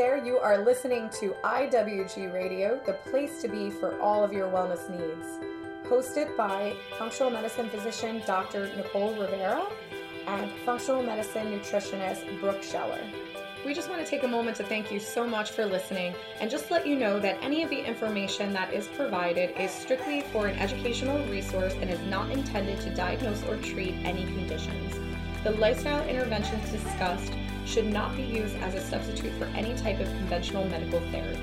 there, you are listening to IWG Radio, the place to be for all of your wellness needs. Hosted by functional medicine physician Dr. Nicole Rivera and functional medicine nutritionist Brooke Scheller. We just want to take a moment to thank you so much for listening and just let you know that any of the information that is provided is strictly for an educational resource and is not intended to diagnose or treat any conditions. The lifestyle interventions discussed should not be used as a substitute for any type of conventional medical therapy.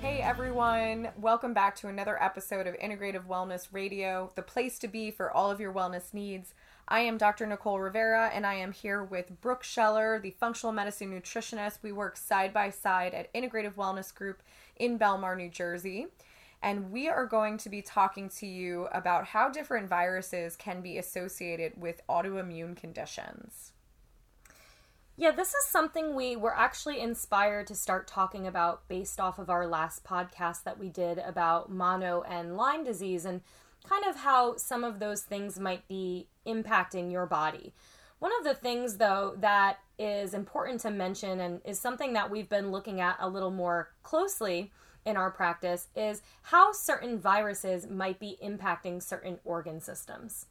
Hey everyone, welcome back to another episode of Integrative Wellness Radio, the place to be for all of your wellness needs. I am Dr. Nicole Rivera and I am here with Brooke Scheller, the functional medicine nutritionist. We work side by side at Integrative Wellness Group in Belmar, New Jersey. And we are going to be talking to you about how different viruses can be associated with autoimmune conditions. Yeah, this is something we were actually inspired to start talking about based off of our last podcast that we did about mono and Lyme disease and kind of how some of those things might be impacting your body. One of the things, though, that is important to mention and is something that we've been looking at a little more closely in our practice is how certain viruses might be impacting certain organ systems.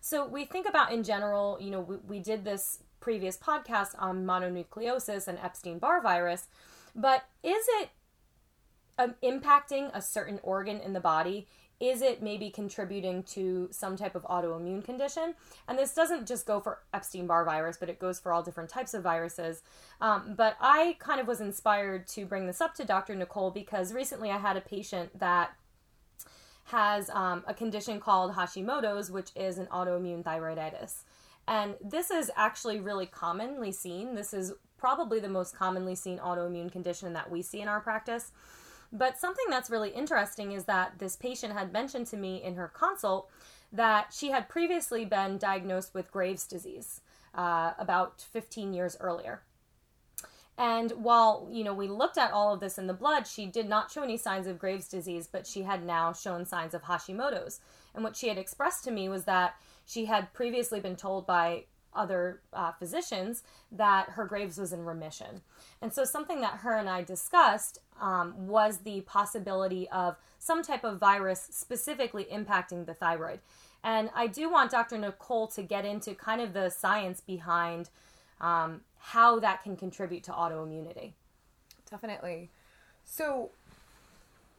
So, we think about in general, you know, we, we did this previous podcast on mononucleosis and Epstein Barr virus, but is it um, impacting a certain organ in the body? Is it maybe contributing to some type of autoimmune condition? And this doesn't just go for Epstein Barr virus, but it goes for all different types of viruses. Um, but I kind of was inspired to bring this up to Dr. Nicole because recently I had a patient that has um, a condition called Hashimoto's, which is an autoimmune thyroiditis. And this is actually really commonly seen. This is probably the most commonly seen autoimmune condition that we see in our practice. But something that's really interesting is that this patient had mentioned to me in her consult that she had previously been diagnosed with Graves' disease uh, about 15 years earlier. And while, you know, we looked at all of this in the blood, she did not show any signs of Graves' disease, but she had now shown signs of Hashimoto's. And what she had expressed to me was that she had previously been told by other uh, physicians that her Graves was in remission. And so, something that her and I discussed um, was the possibility of some type of virus specifically impacting the thyroid. And I do want Dr. Nicole to get into kind of the science behind um, how that can contribute to autoimmunity. Definitely. So,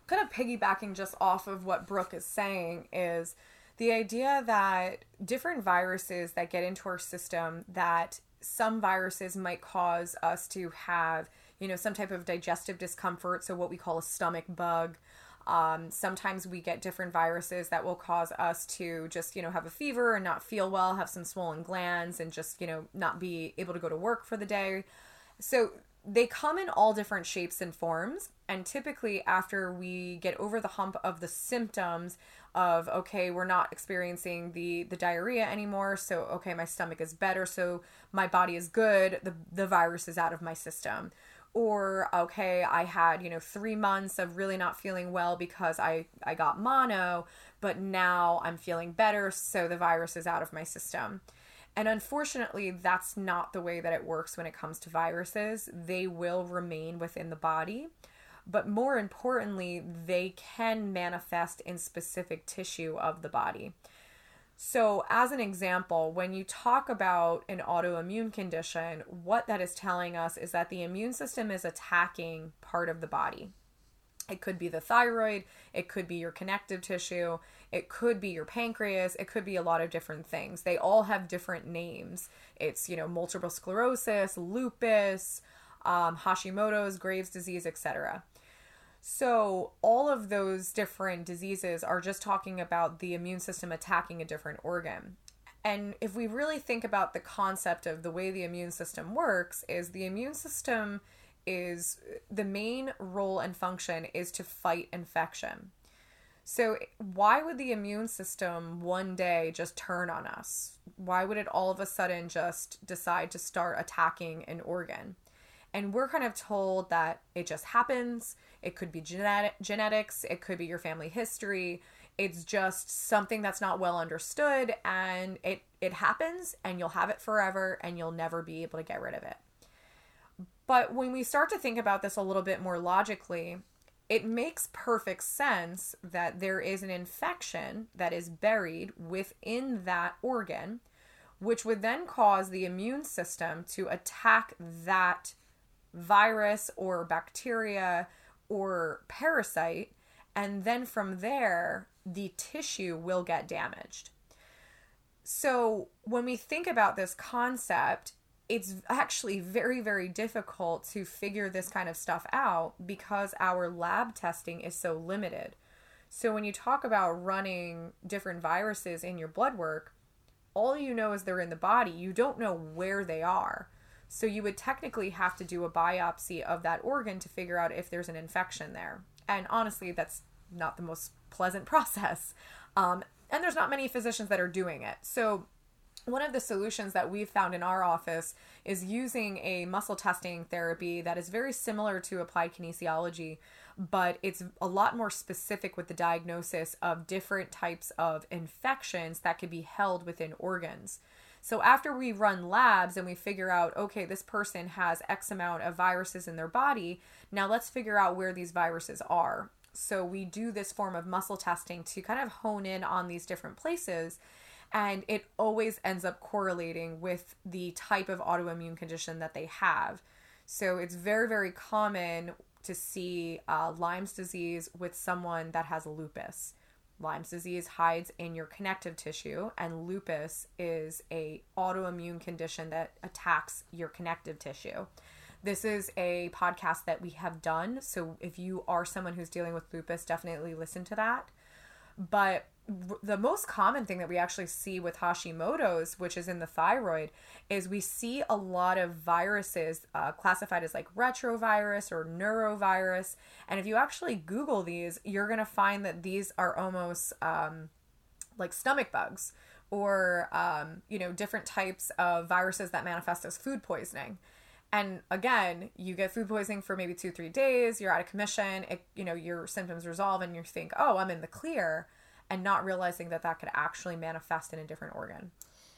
kind of piggybacking just off of what Brooke is saying is the idea that different viruses that get into our system that some viruses might cause us to have you know some type of digestive discomfort so what we call a stomach bug. Um, sometimes we get different viruses that will cause us to just you know have a fever and not feel well have some swollen glands and just you know not be able to go to work for the day. So they come in all different shapes and forms and typically after we get over the hump of the symptoms of okay we're not experiencing the the diarrhea anymore so okay my stomach is better so my body is good the the virus is out of my system. Or okay i had you know 3 months of really not feeling well because i i got mono but now i'm feeling better so the virus is out of my system. And unfortunately, that's not the way that it works when it comes to viruses. They will remain within the body, but more importantly, they can manifest in specific tissue of the body. So, as an example, when you talk about an autoimmune condition, what that is telling us is that the immune system is attacking part of the body. It could be the thyroid, it could be your connective tissue, it could be your pancreas, it could be a lot of different things. They all have different names. It's, you know, multiple sclerosis, lupus, um, Hashimoto's, Graves' disease, etc. So, all of those different diseases are just talking about the immune system attacking a different organ. And if we really think about the concept of the way the immune system works, is the immune system is the main role and function is to fight infection. So, why would the immune system one day just turn on us? Why would it all of a sudden just decide to start attacking an organ? And we're kind of told that it just happens. It could be genetic, genetics, it could be your family history, It's just something that's not well understood and it it happens and you'll have it forever and you'll never be able to get rid of it. But when we start to think about this a little bit more logically, it makes perfect sense that there is an infection that is buried within that organ, which would then cause the immune system to attack that virus or bacteria or parasite. And then from there, the tissue will get damaged. So when we think about this concept, it's actually very, very difficult to figure this kind of stuff out because our lab testing is so limited. So when you talk about running different viruses in your blood work, all you know is they're in the body. You don't know where they are. So you would technically have to do a biopsy of that organ to figure out if there's an infection there. And honestly, that's not the most pleasant process. Um, and there's not many physicians that are doing it. So one of the solutions that we've found in our office is using a muscle testing therapy that is very similar to applied kinesiology, but it's a lot more specific with the diagnosis of different types of infections that could be held within organs. So after we run labs and we figure out, okay, this person has X amount of viruses in their body, now let's figure out where these viruses are. So we do this form of muscle testing to kind of hone in on these different places and it always ends up correlating with the type of autoimmune condition that they have. So it's very, very common to see uh, Lyme's disease with someone that has lupus. Lyme's disease hides in your connective tissue, and lupus is a autoimmune condition that attacks your connective tissue. This is a podcast that we have done, so if you are someone who's dealing with lupus, definitely listen to that. But the most common thing that we actually see with Hashimoto's, which is in the thyroid, is we see a lot of viruses uh, classified as like retrovirus or norovirus. And if you actually Google these, you're going to find that these are almost um, like stomach bugs or, um, you know, different types of viruses that manifest as food poisoning. And again, you get food poisoning for maybe two, three days, you're out of commission, it, you know, your symptoms resolve and you think, oh, I'm in the clear and not realizing that that could actually manifest in a different organ.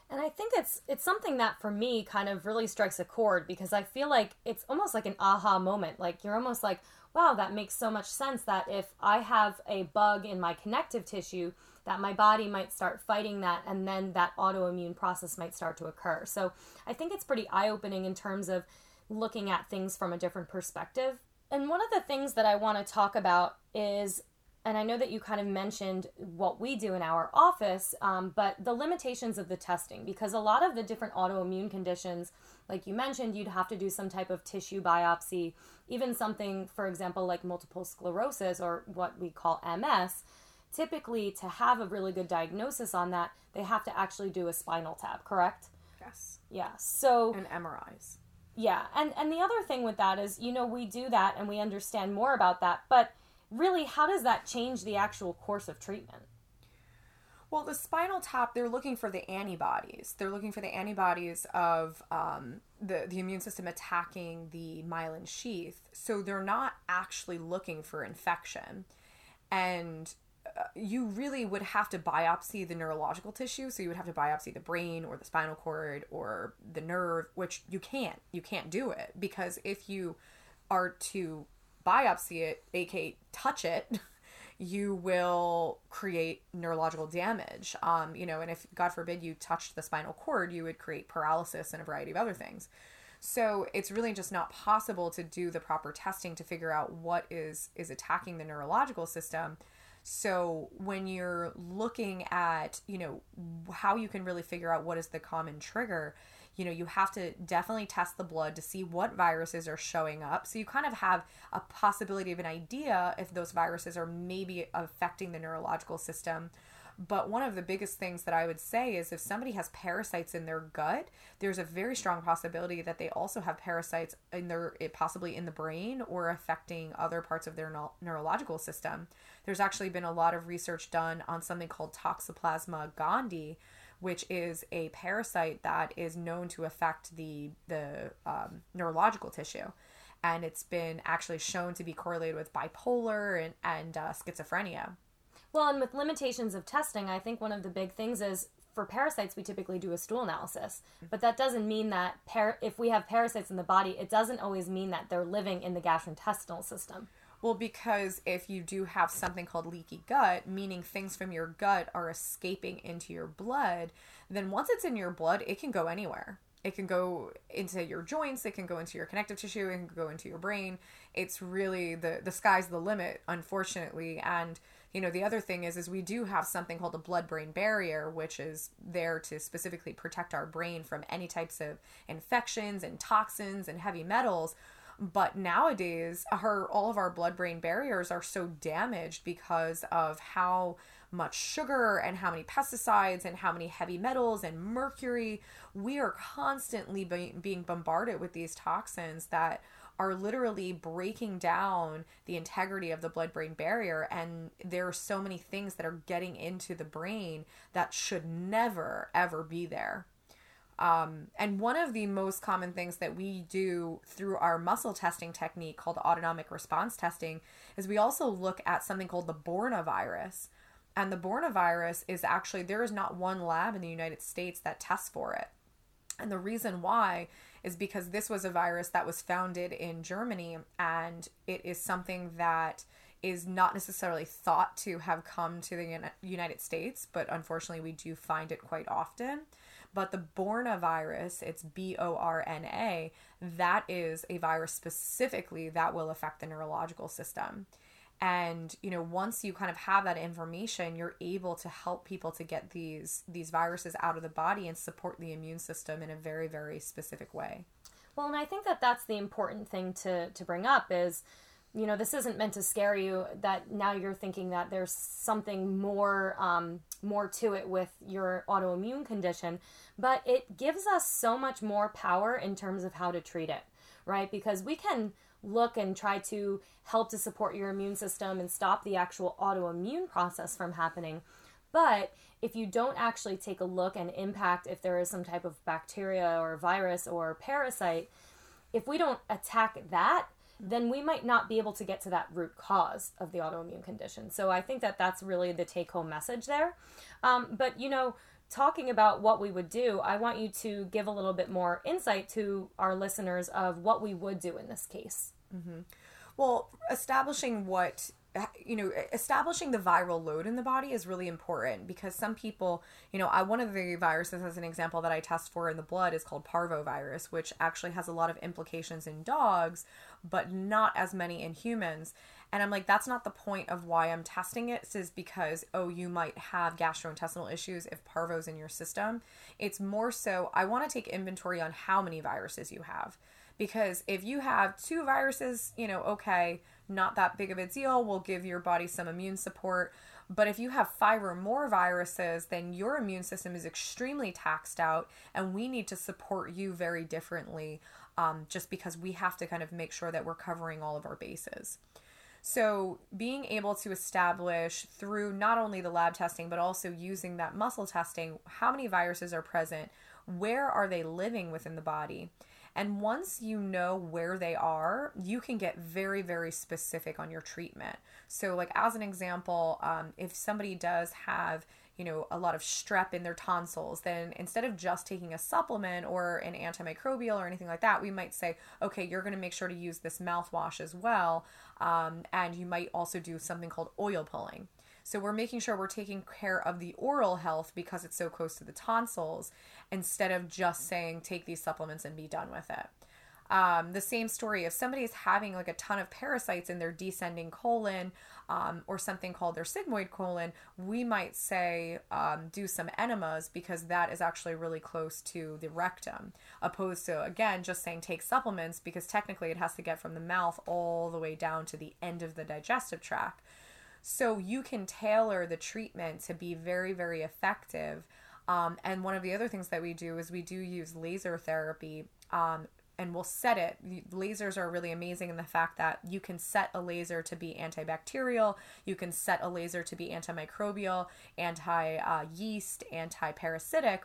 And I think it's it's something that for me kind of really strikes a chord because I feel like it's almost like an aha moment. Like you're almost like, wow, that makes so much sense that if I have a bug in my connective tissue, that my body might start fighting that and then that autoimmune process might start to occur. So I think it's pretty eye-opening in terms of looking at things from a different perspective. And one of the things that I want to talk about is and I know that you kind of mentioned what we do in our office, um, but the limitations of the testing, because a lot of the different autoimmune conditions, like you mentioned, you'd have to do some type of tissue biopsy, even something, for example, like multiple sclerosis or what we call MS. Typically, to have a really good diagnosis on that, they have to actually do a spinal tap, correct? Yes. Yeah. So, and MRIs. Yeah. And, and the other thing with that is, you know, we do that and we understand more about that, but really, how does that change the actual course of treatment? Well, the spinal tap, they're looking for the antibodies. They're looking for the antibodies of um, the, the immune system attacking the myelin sheath. So they're not actually looking for infection. And uh, you really would have to biopsy the neurological tissue. So you would have to biopsy the brain or the spinal cord or the nerve, which you can't. You can't do it because if you are to biopsy it, aka touch it, you will create neurological damage. Um, you know, and if God forbid you touched the spinal cord, you would create paralysis and a variety of other things. So it's really just not possible to do the proper testing to figure out what is is attacking the neurological system. So when you're looking at, you know, how you can really figure out what is the common trigger, you know, you have to definitely test the blood to see what viruses are showing up. So you kind of have a possibility of an idea if those viruses are maybe affecting the neurological system. But one of the biggest things that I would say is if somebody has parasites in their gut, there's a very strong possibility that they also have parasites in their possibly in the brain or affecting other parts of their neurological system. There's actually been a lot of research done on something called Toxoplasma gondii, which is a parasite that is known to affect the the um, neurological tissue, and it's been actually shown to be correlated with bipolar and and uh, schizophrenia. Well, and with limitations of testing, I think one of the big things is for parasites, we typically do a stool analysis, but that doesn't mean that par- if we have parasites in the body, it doesn't always mean that they're living in the gastrointestinal system. Well, because if you do have something called leaky gut, meaning things from your gut are escaping into your blood, then once it's in your blood, it can go anywhere. It can go into your joints, it can go into your connective tissue, it can go into your brain. It's really the the sky's the limit, unfortunately. And you know the other thing is is we do have something called a blood brain barrier which is there to specifically protect our brain from any types of infections and toxins and heavy metals but nowadays our all of our blood brain barriers are so damaged because of how much sugar and how many pesticides and how many heavy metals and mercury we are constantly be- being bombarded with these toxins that are literally breaking down the integrity of the blood brain barrier. And there are so many things that are getting into the brain that should never, ever be there. Um, and one of the most common things that we do through our muscle testing technique called autonomic response testing is we also look at something called the Borna virus. And the Borna virus is actually, there is not one lab in the United States that tests for it. And the reason why is because this was a virus that was founded in Germany and it is something that is not necessarily thought to have come to the United States, but unfortunately we do find it quite often. But the Borna virus, it's B O R N A, that is a virus specifically that will affect the neurological system. And you know once you kind of have that information you're able to help people to get these these viruses out of the body and support the immune system in a very very specific way. Well and i think that that's the important thing to to bring up is you know this isn't meant to scare you that now you're thinking that there's something more um, more to it with your autoimmune condition but it gives us so much more power in terms of how to treat it right because we can look and try to help to support your immune system and stop the actual autoimmune process from happening. But if you don't actually take a look and impact if there is some type of bacteria or virus or parasite, if we don't attack that, then we might not be able to get to that root cause of the autoimmune condition. So I think that that's really the take home message there. Um, but you know, talking about what we would do, I want you to give a little bit more insight to our listeners of what we would do in this case. Mm-hmm. Well, establishing what you know establishing the viral load in the body is really important because some people you know i one of the viruses as an example that i test for in the blood is called parvovirus which actually has a lot of implications in dogs but not as many in humans and I'm like, that's not the point of why I'm testing it. Is because, oh, you might have gastrointestinal issues if parvo's in your system. It's more so, I want to take inventory on how many viruses you have. Because if you have two viruses, you know, okay, not that big of a deal. We'll give your body some immune support. But if you have five or more viruses, then your immune system is extremely taxed out, and we need to support you very differently um, just because we have to kind of make sure that we're covering all of our bases. So, being able to establish through not only the lab testing, but also using that muscle testing, how many viruses are present, where are they living within the body. And once you know where they are, you can get very, very specific on your treatment. So, like, as an example, um, if somebody does have you know, a lot of strep in their tonsils, then instead of just taking a supplement or an antimicrobial or anything like that, we might say, okay, you're going to make sure to use this mouthwash as well. Um, and you might also do something called oil pulling. So we're making sure we're taking care of the oral health because it's so close to the tonsils instead of just saying take these supplements and be done with it. Um, the same story if somebody is having like a ton of parasites in their descending colon um, or something called their sigmoid colon, we might say um, do some enemas because that is actually really close to the rectum, opposed to again just saying take supplements because technically it has to get from the mouth all the way down to the end of the digestive tract. So you can tailor the treatment to be very, very effective. Um, and one of the other things that we do is we do use laser therapy um, and we'll set it. Lasers are really amazing in the fact that you can set a laser to be antibacterial, you can set a laser to be antimicrobial, anti uh, yeast, anti parasitic.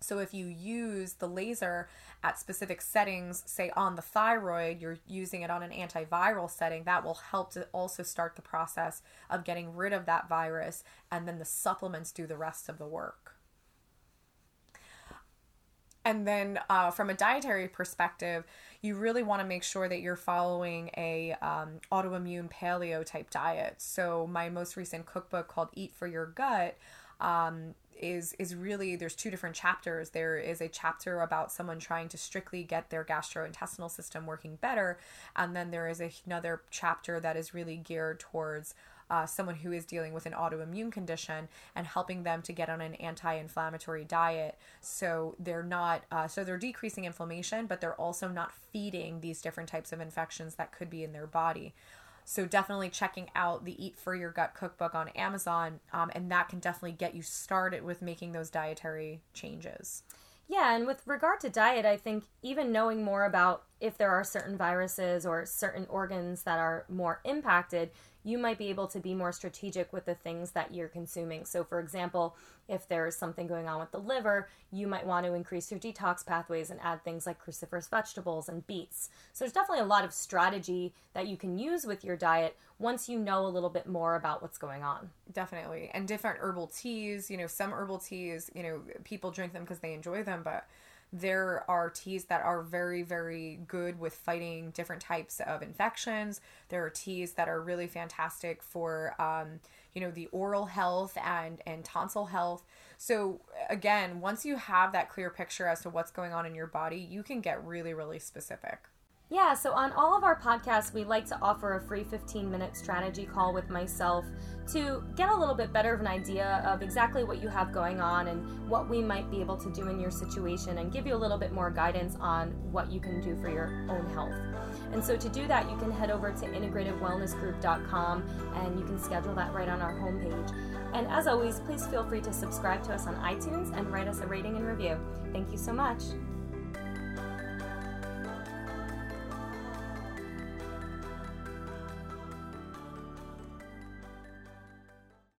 So if you use the laser at specific settings, say on the thyroid, you're using it on an antiviral setting, that will help to also start the process of getting rid of that virus, and then the supplements do the rest of the work. And then, uh, from a dietary perspective, you really want to make sure that you're following a um, autoimmune paleo type diet. So, my most recent cookbook called "Eat for Your Gut" um, is is really there's two different chapters. There is a chapter about someone trying to strictly get their gastrointestinal system working better, and then there is another chapter that is really geared towards uh, someone who is dealing with an autoimmune condition and helping them to get on an anti-inflammatory diet so they're not uh, so they're decreasing inflammation but they're also not feeding these different types of infections that could be in their body so definitely checking out the Eat for Your Gut cookbook on Amazon, um, and that can definitely get you started with making those dietary changes. Yeah, and with regard to diet, I think even knowing more about if there are certain viruses or certain organs that are more impacted, you might be able to be more strategic with the things that you're consuming. So, for example, if there's something going on with the liver, you might want to increase your detox pathways and add things like cruciferous vegetables and beets. So, there's definitely a lot of strategy that you can use with your diet once you know a little bit more about what's going on. Definitely. And different herbal teas, you know, some herbal teas, you know, people drink them because they enjoy them, but there are teas that are very, very good with fighting different types of infections. There are teas that are really fantastic for, um, you know, the oral health and, and tonsil health. So, again, once you have that clear picture as to what's going on in your body, you can get really, really specific. Yeah, so on all of our podcasts, we like to offer a free 15 minute strategy call with myself to get a little bit better of an idea of exactly what you have going on and what we might be able to do in your situation and give you a little bit more guidance on what you can do for your own health. And so to do that, you can head over to integrativewellnessgroup.com and you can schedule that right on our homepage. And as always, please feel free to subscribe to us on iTunes and write us a rating and review. Thank you so much.